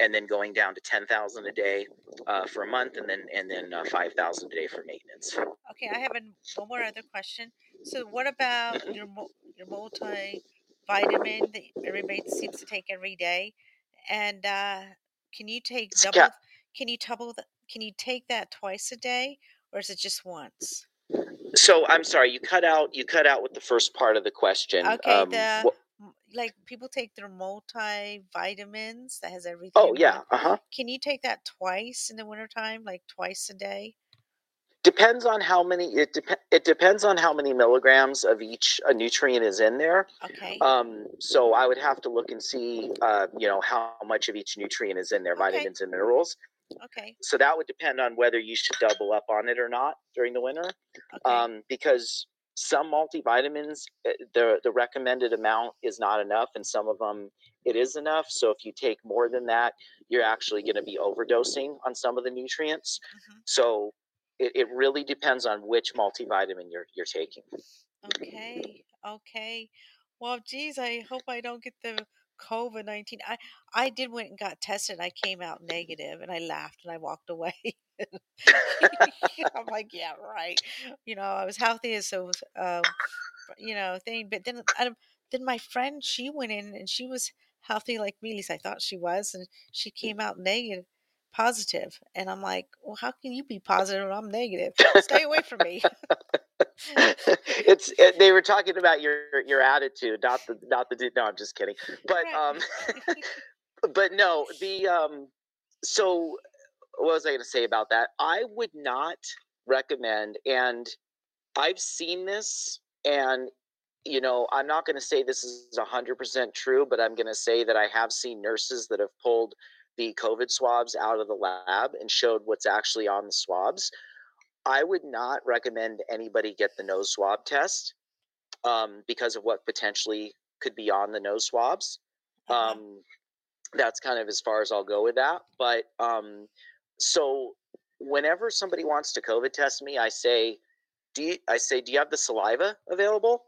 Speaker 2: and then going down to 10,000 a day uh, for a month, and then and then uh, 5,000 a day for maintenance.
Speaker 1: Okay, I have an, one more other question. So, what about your your multivitamin that everybody seems to take every day? And uh, can you take double?
Speaker 2: ca-
Speaker 1: Can you double? The, can you take that twice a day, or is it just once?
Speaker 2: So I'm sorry, you cut out you cut out with the first part of the question.
Speaker 1: Okay,
Speaker 2: Um,
Speaker 1: the m- like people take their multivitamins that has everything
Speaker 2: oh yeah, uh huh.
Speaker 1: Can you take that twice in the wintertime, like twice a day?
Speaker 2: Depends on how many it dep- it depends on how many milligrams of each uh, nutrient is in there.
Speaker 1: Okay.
Speaker 2: Um, so I would have to look and see, uh, you know, how much of each nutrient is in there,
Speaker 1: Okay.
Speaker 2: vitamins and minerals.
Speaker 1: Okay.
Speaker 2: So that would depend on whether you should double up on it or not during the winter.
Speaker 1: Okay.
Speaker 2: Um, because some multivitamins, uh, the the recommended amount is not enough, and some of them it is enough. So if you take more than that, you're actually going to be overdosing on some of the nutrients.
Speaker 1: Mhm.
Speaker 2: So it, it really depends on which multivitamin you're you're taking.
Speaker 1: Okay. Okay. Well, geez, I hope I don't get the COVID nineteen. I I did went and got tested. I came out negative, and I laughed and I walked away. [LAUGHS] I'm like, yeah, right. You know, I was healthy as so, um, you know, thing. But then, I, then my friend, she went in and she was healthy like me. At least I thought she was, and she came out negative, positive. And I'm like, well, how can you be positive and I'm negative? [LAUGHS] Stay away from me. [LAUGHS]
Speaker 2: it's it, they were talking about your your attitude, not the not the no. I'm just kidding, but um, [LAUGHS] but no, the um, so what was I going to say about that? I would not recommend, and I've seen this, and you know, I'm not going to say this is 100% true, but I'm going to say that I have seen nurses that have pulled the COVID swabs out of the lab and showed what's actually on the swabs. I would not recommend anybody get the nose swab test um, because of what potentially could be on the nose swabs.
Speaker 1: Uh-huh.
Speaker 2: Um, that's kind of as far as I'll go with that. But um, so whenever somebody wants to COVID test me, I say, do you, I say, do you have the saliva available?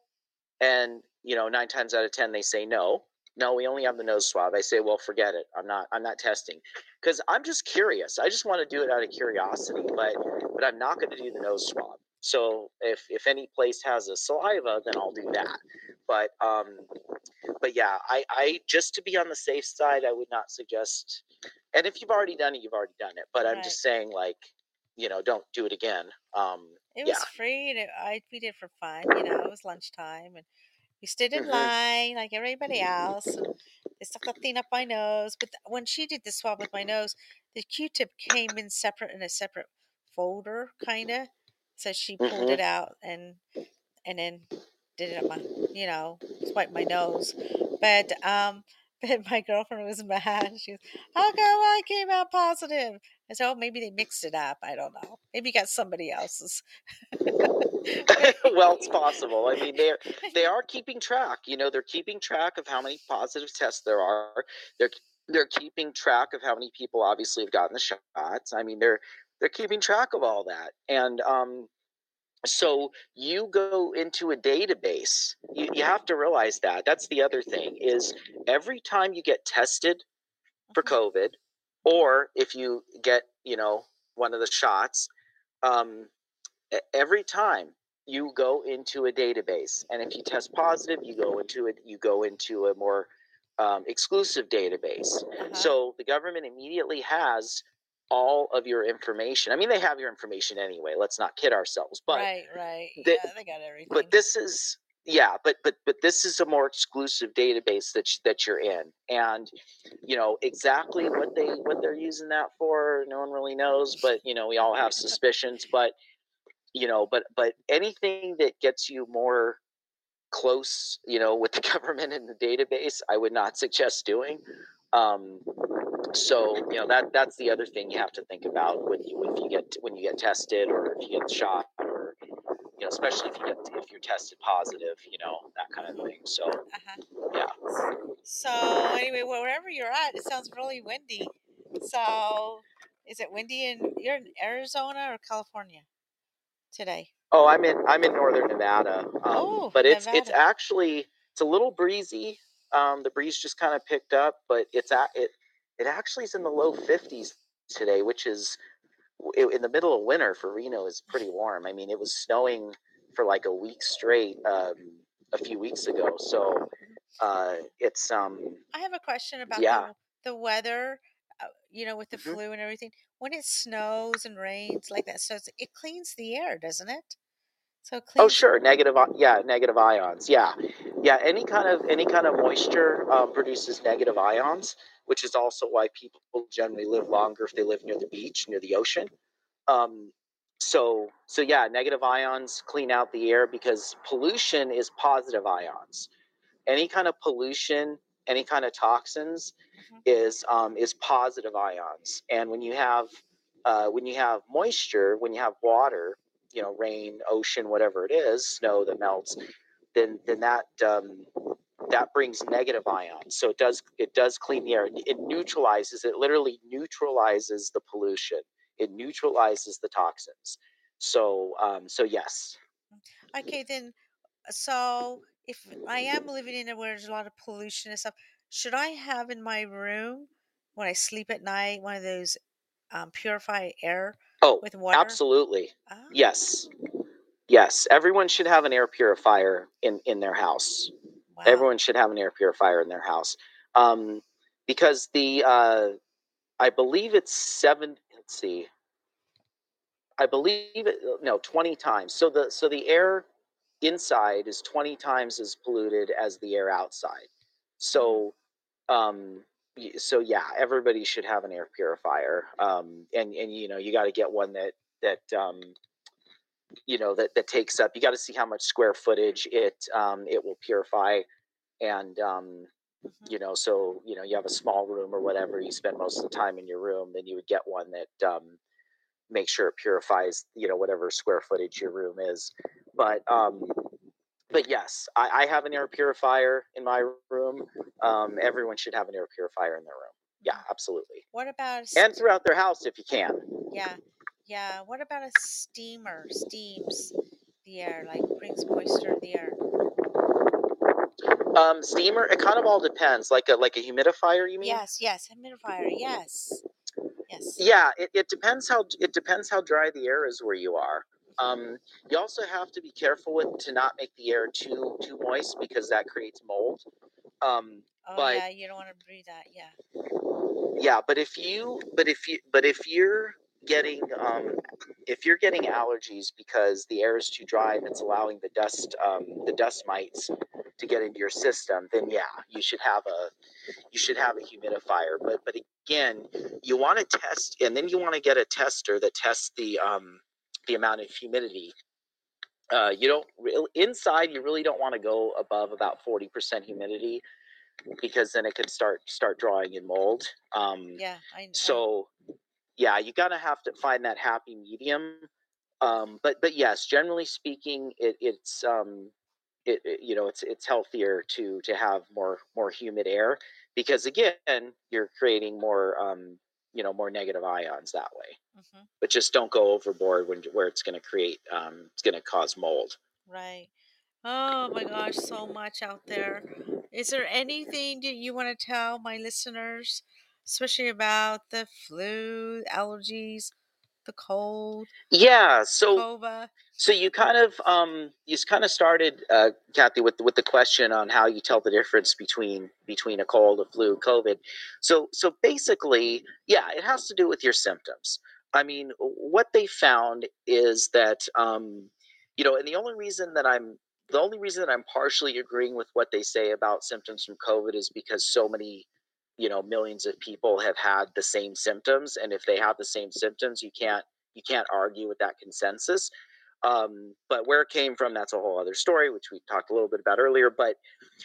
Speaker 2: And you know, nine times out of ten, they say no. No, we only have the nose swab. I say, well, forget it. I'm not. I'm not testing because I'm just curious. I just want to do it out of curiosity, but but I'm not going to do the nose swab. So if if any place has a saliva, then I'll do that. But um, but yeah, I I just to be on the safe side, I would not suggest. And if you've already done it, you've already done it. But I'm just saying, like, you know, don't do it again. Um,
Speaker 1: It was
Speaker 2: yeah.
Speaker 1: free, and it, I we did it for fun. You know, it was lunchtime, and we stood in
Speaker 2: Mhm.
Speaker 1: line like everybody else. They stuck the thing up my nose, but th- when she did the swab with my nose, the Q-tip came in separate in a separate folder, kind of. So she pulled
Speaker 2: Mhm.
Speaker 1: it out and and then did it on my, you know, swiped my nose. But um, [LAUGHS] but my girlfriend was mad. She was, how come I came out positive? I said, oh, maybe they mixed it up. I don't know. Maybe got somebody else's. [LAUGHS]
Speaker 2: well, it's possible. I mean, they're they are keeping track. You know, they're keeping track of how many positive tests there are. They're they're keeping track of how many people obviously have gotten the shots. I mean, they're they're keeping track of all that. And um, so you go into a database. You, you have to realize that. That's the other thing is every time you get tested for
Speaker 1: Mhm.
Speaker 2: COVID, or if you get, you know, one of the shots, um, every time you go into a database, and if you test positive, you go into it. You go into a more um, exclusive database.
Speaker 1: Uh-huh.
Speaker 2: So the government immediately has all of your information. I mean, they have your information anyway. Let's not kid ourselves. But
Speaker 1: right, right.
Speaker 2: the-
Speaker 1: yeah, they got everything.
Speaker 2: but this is yeah but but but this is a more exclusive database that sh- that you're in and you know exactly what they what they're using that for no one really knows but you know we all have suspicions but you know but but anything that gets you more close you know with the [LAUGHS] government and the database i would not suggest doing um so you know that that's the other thing you have to think about when you if you get when you get tested or if you get shot or you know especially if you get if you're tested positive you know that kind of thing so
Speaker 1: uh-huh.
Speaker 2: yeah
Speaker 1: So anyway, wherever you're at, it sounds really windy. So is it windy in you're in Arizona or California today?
Speaker 2: oh i'm in i'm in northern nevada um,
Speaker 1: Oh,
Speaker 2: but it's it's actually it's a little breezy um the breeze just kind of picked up but it's at it it actually is in the low 50s today which is in the middle of winter for reno is pretty warm i mean it was snowing for like a week straight um a few weeks ago so uh it's um
Speaker 1: I have a question about
Speaker 2: Yeah.
Speaker 1: the, the weather. Uh, you know, with the
Speaker 2: Mhm.
Speaker 1: flu and everything. When it snows and rains like that, so it's- it cleans the air, doesn't it? So it cleans.
Speaker 2: Oh, sure. Negative, yeah, negative ions. Yeah, yeah. Any kind of any kind of moisture um, produces negative ions, which is also why people generally live longer if they live near the beach, near the ocean. Um, so, so yeah, negative ions clean out the air because pollution is positive ions. Any kind of pollution, any kind of toxins,
Speaker 1: Mhm.
Speaker 2: is um, is positive ions. And when you have uh, when you have moisture, when you have water, you know, rain, ocean, whatever it is, snow that melts, then then that um, that brings negative ions. So it does it does clean the air. It neutralizes. It literally neutralizes the pollution. It neutralizes the toxins. So um, so yes.
Speaker 1: Okay, then. So if I am living in a where there's a lot of pollution and stuff, should I have in my room when I sleep at night one of those um, purify air
Speaker 2: Oh,
Speaker 1: with water?
Speaker 2: absolutely.
Speaker 1: Ah,
Speaker 2: Yes. Yes. Everyone should have an air purifier in in their house.
Speaker 1: wow.
Speaker 2: Everyone should have an air purifier in their house. Um, because the uh, I believe it's seven. Let's see. I believe it. No, twenty times. So the so the air inside is twenty times as polluted as the air outside. So, um, so yeah, everybody should have an air purifier. Um, and and you know you got to get one that that um, you know that that takes up. You got to see how much square footage it um, it will purify, and um,
Speaker 1: Mhm.
Speaker 2: you know so you know you have a small room or whatever you spend most of the time in your room then you would get one that um, makes sure it purifies you know whatever square footage your room is but um but yes i, I have an air purifier in my room um, everyone should have an air purifier in their room yeah absolutely
Speaker 1: What about a
Speaker 2: and throughout their house if you can
Speaker 1: yeah, yeah. What about a steamer? Steams the air, like brings moisture in the air.
Speaker 2: um steamer it kind of all depends like a like a humidifier you mean
Speaker 1: Yes, yes, humidifier. Yes, yes.
Speaker 2: yeah it, it depends how it depends how dry the air is where you are um, you also have to be careful with to not make the air too too moist because that creates mold um,
Speaker 1: Oh
Speaker 2: but-
Speaker 1: yeah, you don't want to breathe that. Yeah.
Speaker 2: yeah but if you but if you but if you're getting um, if you're getting allergies because the air is too dry and it's allowing the dust um, the dust mites to get into your system, then yeah, you should have a you should have a humidifier. But but again, you want to test, and then you want to get a tester that tests the um, the amount of humidity. Uh, you don't real inside. You really don't want to go above about forty percent humidity because then it could start start drawing in mold. Um,
Speaker 1: Yeah, I, I
Speaker 2: so yeah, you gotta have to find that happy medium. Um, but but yes, generally speaking, it, it's um, it, it- you know it's it's healthier to to have more more humid air because again you're creating more um, you know more negative ions that way.
Speaker 1: mhm,
Speaker 2: But just don't go overboard when where it's going to create um, it's going to cause mold.
Speaker 1: right. Oh my gosh, so much out there. Is there anything that you want to tell my listeners, especially about the flu, allergies, the cold,
Speaker 2: Yeah. So
Speaker 1: COVA?
Speaker 2: So you kind of um, you kind of started, uh, Kathy, with with the question on how you tell the difference between between a cold, a flu, COVID. So so basically, yeah, it has to do with your symptoms. I mean, what they found is that um, you know, and the only reason that I'm the only reason that I'm partially agreeing with what they say about symptoms from COVID is because so many you know millions of people have had the same symptoms, and if they have the same symptoms, you can't you can't argue with that consensus um, but where it came from, that's a whole other story, which we talked a little bit about earlier. But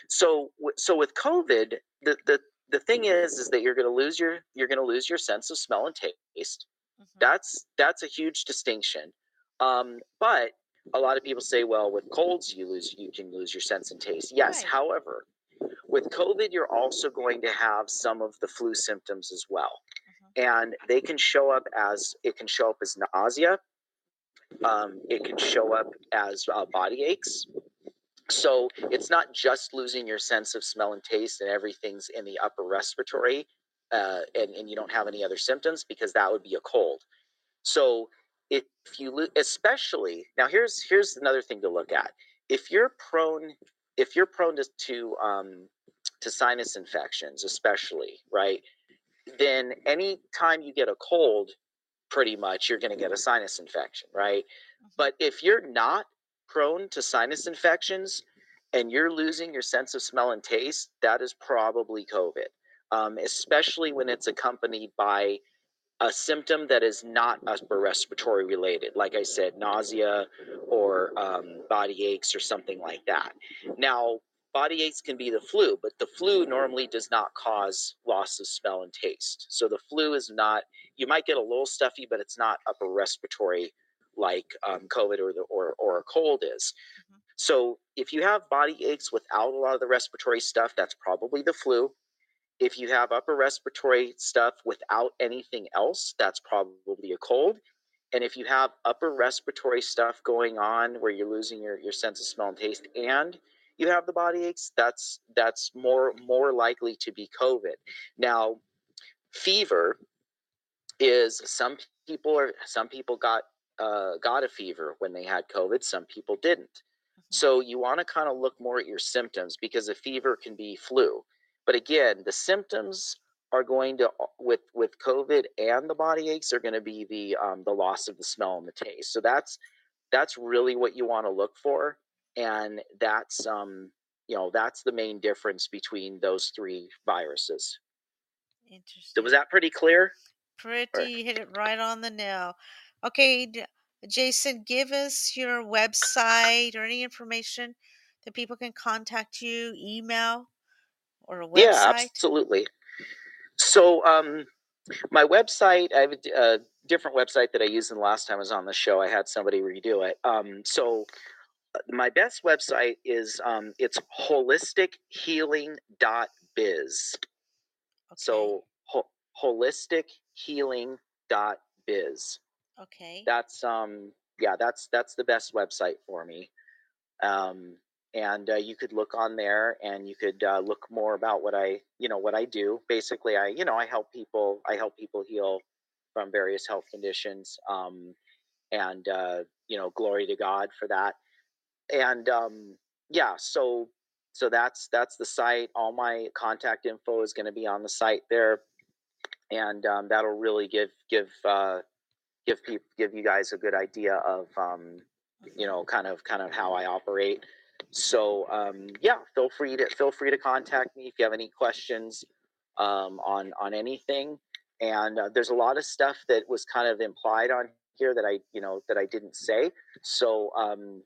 Speaker 2: so so with COVID, the the the thing is, is that you're going to lose your you're going to lose your sense of smell and taste.
Speaker 1: Mhm.
Speaker 2: That's that's a huge distinction. Um, but a lot of people say, well, with colds, you lose you can lose your sense and taste. Yes,
Speaker 1: Right.
Speaker 2: however, with COVID, you're also going to have some of the flu symptoms as well, and they can show up as it can show up as nausea. Um, it can show up as uh, body aches. So it's not just losing your sense of smell and taste and everything's in the upper respiratory uh, and, and you don't have any other symptoms because that would be a cold. So if you lo- especially now here's here's another thing to look at. If you're prone if you're prone to to, um, to sinus infections, especially right, then any time you get a cold, pretty much you're going to get a sinus infection, right? But if you're not prone to sinus infections and you're losing your sense of smell and taste, that is probably COVID, um, especially when it's accompanied by a symptom that is not upper respiratory related, like I said, nausea or um, body aches or something like that. Now, body aches can be the flu, but the flu normally does not cause loss of smell and taste. So the flu is not, you might get a little stuffy, but it's not upper respiratory like um, COVID or, the, or, or a cold is.
Speaker 1: Mhm.
Speaker 2: So if you have body aches without a lot of the respiratory stuff, that's probably the flu. If you have upper respiratory stuff without anything else, that's probably a cold. And if you have upper respiratory stuff going on where you're losing your, your sense of smell and taste and you have the body aches, that's that's more more likely to be COVID. Now, fever is some people are some people got uh, got a fever when they had COVID, some people didn't.
Speaker 1: Mhm.
Speaker 2: So you want to kind of look more at your symptoms because a fever can be flu. But again, the symptoms are going to with with COVID and the body aches are going to be the um, the loss of the smell and the taste. So that's that's really what you want to look for, and that's um you know that's the main difference between those three viruses.
Speaker 1: Interesting.
Speaker 2: So was that pretty clear?
Speaker 1: Pretty you hit it right on the nail. Okay, Jason, give us your website or any information that people can contact you, email or a
Speaker 2: Yeah, absolutely. So um, my website, I have a different website that I used than the last time I was on the show. I had somebody redo it. Um, so uh, my best website is um, it's holistic.healing.biz.
Speaker 1: Okay.
Speaker 2: So ho- holistic.healing.biz.
Speaker 1: okay.
Speaker 2: That's um yeah, that's that's the best website for me. Um, and uh, you could look on there and you could uh, look more about what I you know what I do. Basically, I you know I help people I help people heal from various health conditions. Um, and uh, you know glory to God for that. And um, yeah, so so that's that's the site. All my contact info is going to be on the site there, and um, that'll really give give uh, give people give you guys a good idea of um, you know kind of kind of how I operate. So um, yeah, feel free to feel free to contact me if you have any questions um, on on anything. And uh, there's a lot of stuff that was kind of implied on here that I you know that I didn't say. So um,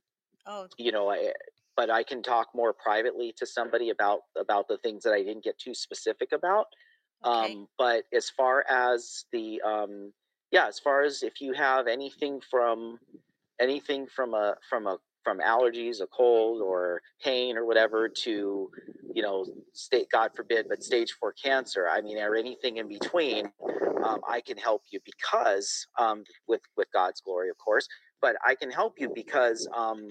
Speaker 1: Oh,
Speaker 2: you know I but I can talk more privately to somebody about about the things that I didn't get too specific about.
Speaker 1: okay.
Speaker 2: Um, but as far as the um, yeah, as far as if you have anything from anything from a from a from allergies, a cold or pain or whatever to, you know, state God forbid, but stage four cancer. I mean, or anything in between, um, I can help you because um, with with God's glory, of course. But I can help you because um,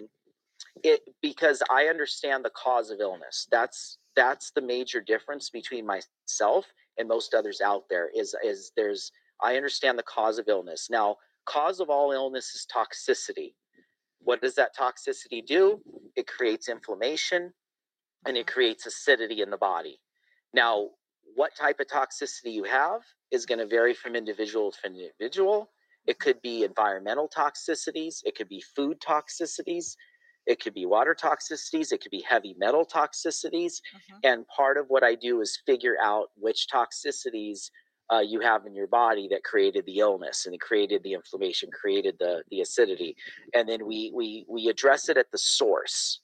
Speaker 2: it because I understand the cause of illness. That's that's the major difference between myself and most others out there. Is is there's I understand the cause of illness. Now, cause of all illness is toxicity. What does that toxicity do? It creates inflammation and it creates acidity in the body. Now, what type of toxicity you have is going to vary from individual to individual. It could be environmental toxicities, it could be food toxicities, it could be water toxicities, it could be heavy metal toxicities.
Speaker 1: Mhm.
Speaker 2: And part of what I do is figure out which toxicities uh, you have in your body that created the illness and it created the inflammation, created the the acidity, and then we we we address it at the source.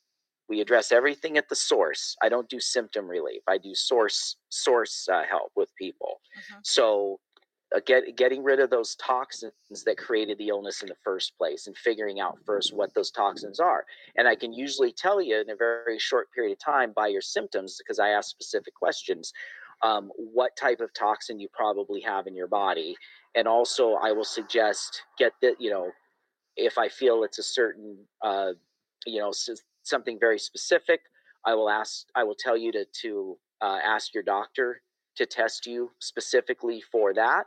Speaker 2: We address everything at the source. I don't do symptom relief. I do source source uh, help with people.
Speaker 1: Mhm.
Speaker 2: so uh, get, getting rid of those toxins that created the illness in the first place and figuring out first what those toxins are. And i can usually tell you in a very short period of time by your symptoms because i ask specific questions um, what type of toxin you probably have in your body and also i will suggest get the you know if I feel it's a certain, uh, you know, something very specific, I will ask, I will tell you to to uh, ask your doctor to test you specifically for that,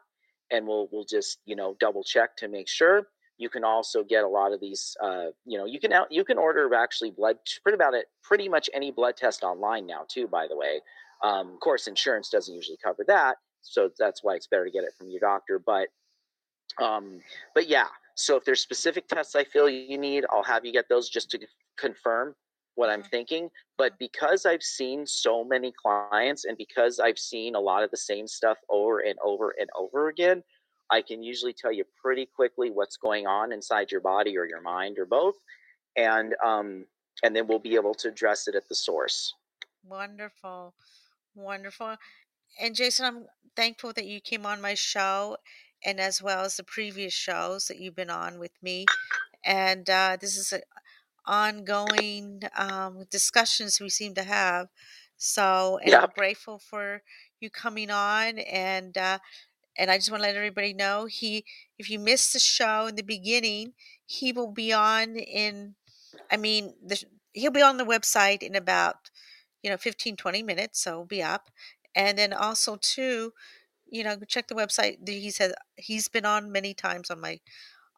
Speaker 2: and we'll we'll just you know double check to make sure. You can also get a lot of these, uh, you know, you can out you can order actually blood pretty about it pretty much any blood test online now too. By the way, um, of course, insurance doesn't usually cover that, so that's why it's better to get it from your doctor. But um, but yeah, so if there's specific tests I feel you need, I'll have you get those just to confirm what I'm
Speaker 1: Mhm.
Speaker 2: thinking. But because I've seen so many clients and because I've seen a lot of the same stuff over and over and over again, I can usually tell you pretty quickly what's going on inside your body or your mind or both. And um, and then we'll be able to address it at the source.
Speaker 1: Wonderful. Wonderful. And Jason, I'm thankful that you came on my show and as well as the previous shows that you've been on with me. And uh, this is an ongoing um, discussions we seem to have. So, and I'm grateful for you coming on. And uh, and I just want to let everybody know he, if you missed the show in the beginning, he will be on in. I mean, the, he'll be on the website in about you know 15 20 minutes so be up and then also too you know check the website he said he's been on many times on my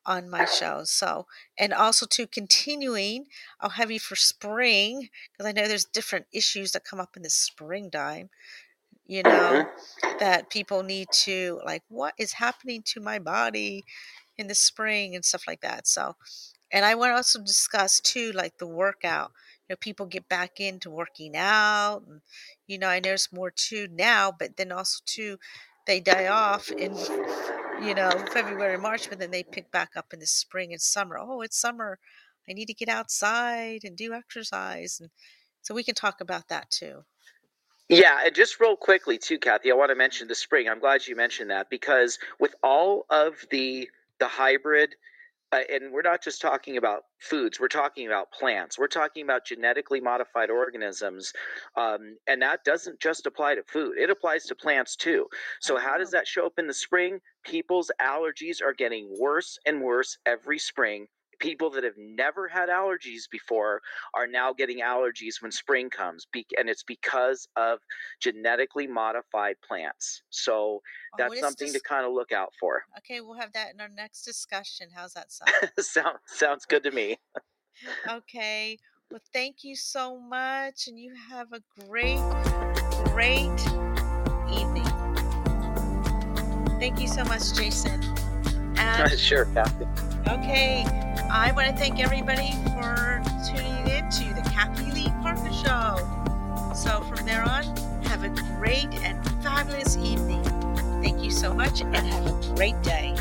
Speaker 1: on my shows so and also to continuing i'll have you for spring because i know there's different issues that come up in the springtime you know mm-hmm. that people need to like what is happening to my body in the spring and stuff like that so and I want to also discuss too, like the workout. Know, people get back into working out, and you know, I notice more too now. But then also too, they die off in you know February, March, but then they pick back up in the spring and summer. Oh, it's summer. I need to get outside and do exercise, and so we can talk about that too.
Speaker 2: Yeah, and just real quickly too, Kathy, I want to mention the spring. I'm glad you mentioned that because with all of the the hybrid, uh, and we're not just talking about foods, we're talking about plants, we're talking about genetically modified organisms, um, and that doesn't just apply to food; it applies to plants too. So, how does that show up in the spring? People's allergies are getting worse and worse every spring. People that have never had allergies before are now getting allergies when spring comes, be- and it's because of genetically modified plants. So
Speaker 1: Oh,
Speaker 2: that's
Speaker 1: it's
Speaker 2: something to kind of look out for.
Speaker 1: Okay, we'll have that in our next discussion. How's that sound? [LAUGHS]
Speaker 2: Sound, sounds good to me.
Speaker 1: Okay. Well, thank you so much, and you have a great, great evening. Thank you so much, Jason. [LAUGHS] And
Speaker 2: sure, Kathy.
Speaker 1: Okay, I want to thank everybody for tuning in to the Kathy Lee Parker Show. So from there on, have a great and fabulous evening. Thank you so much and have a great day.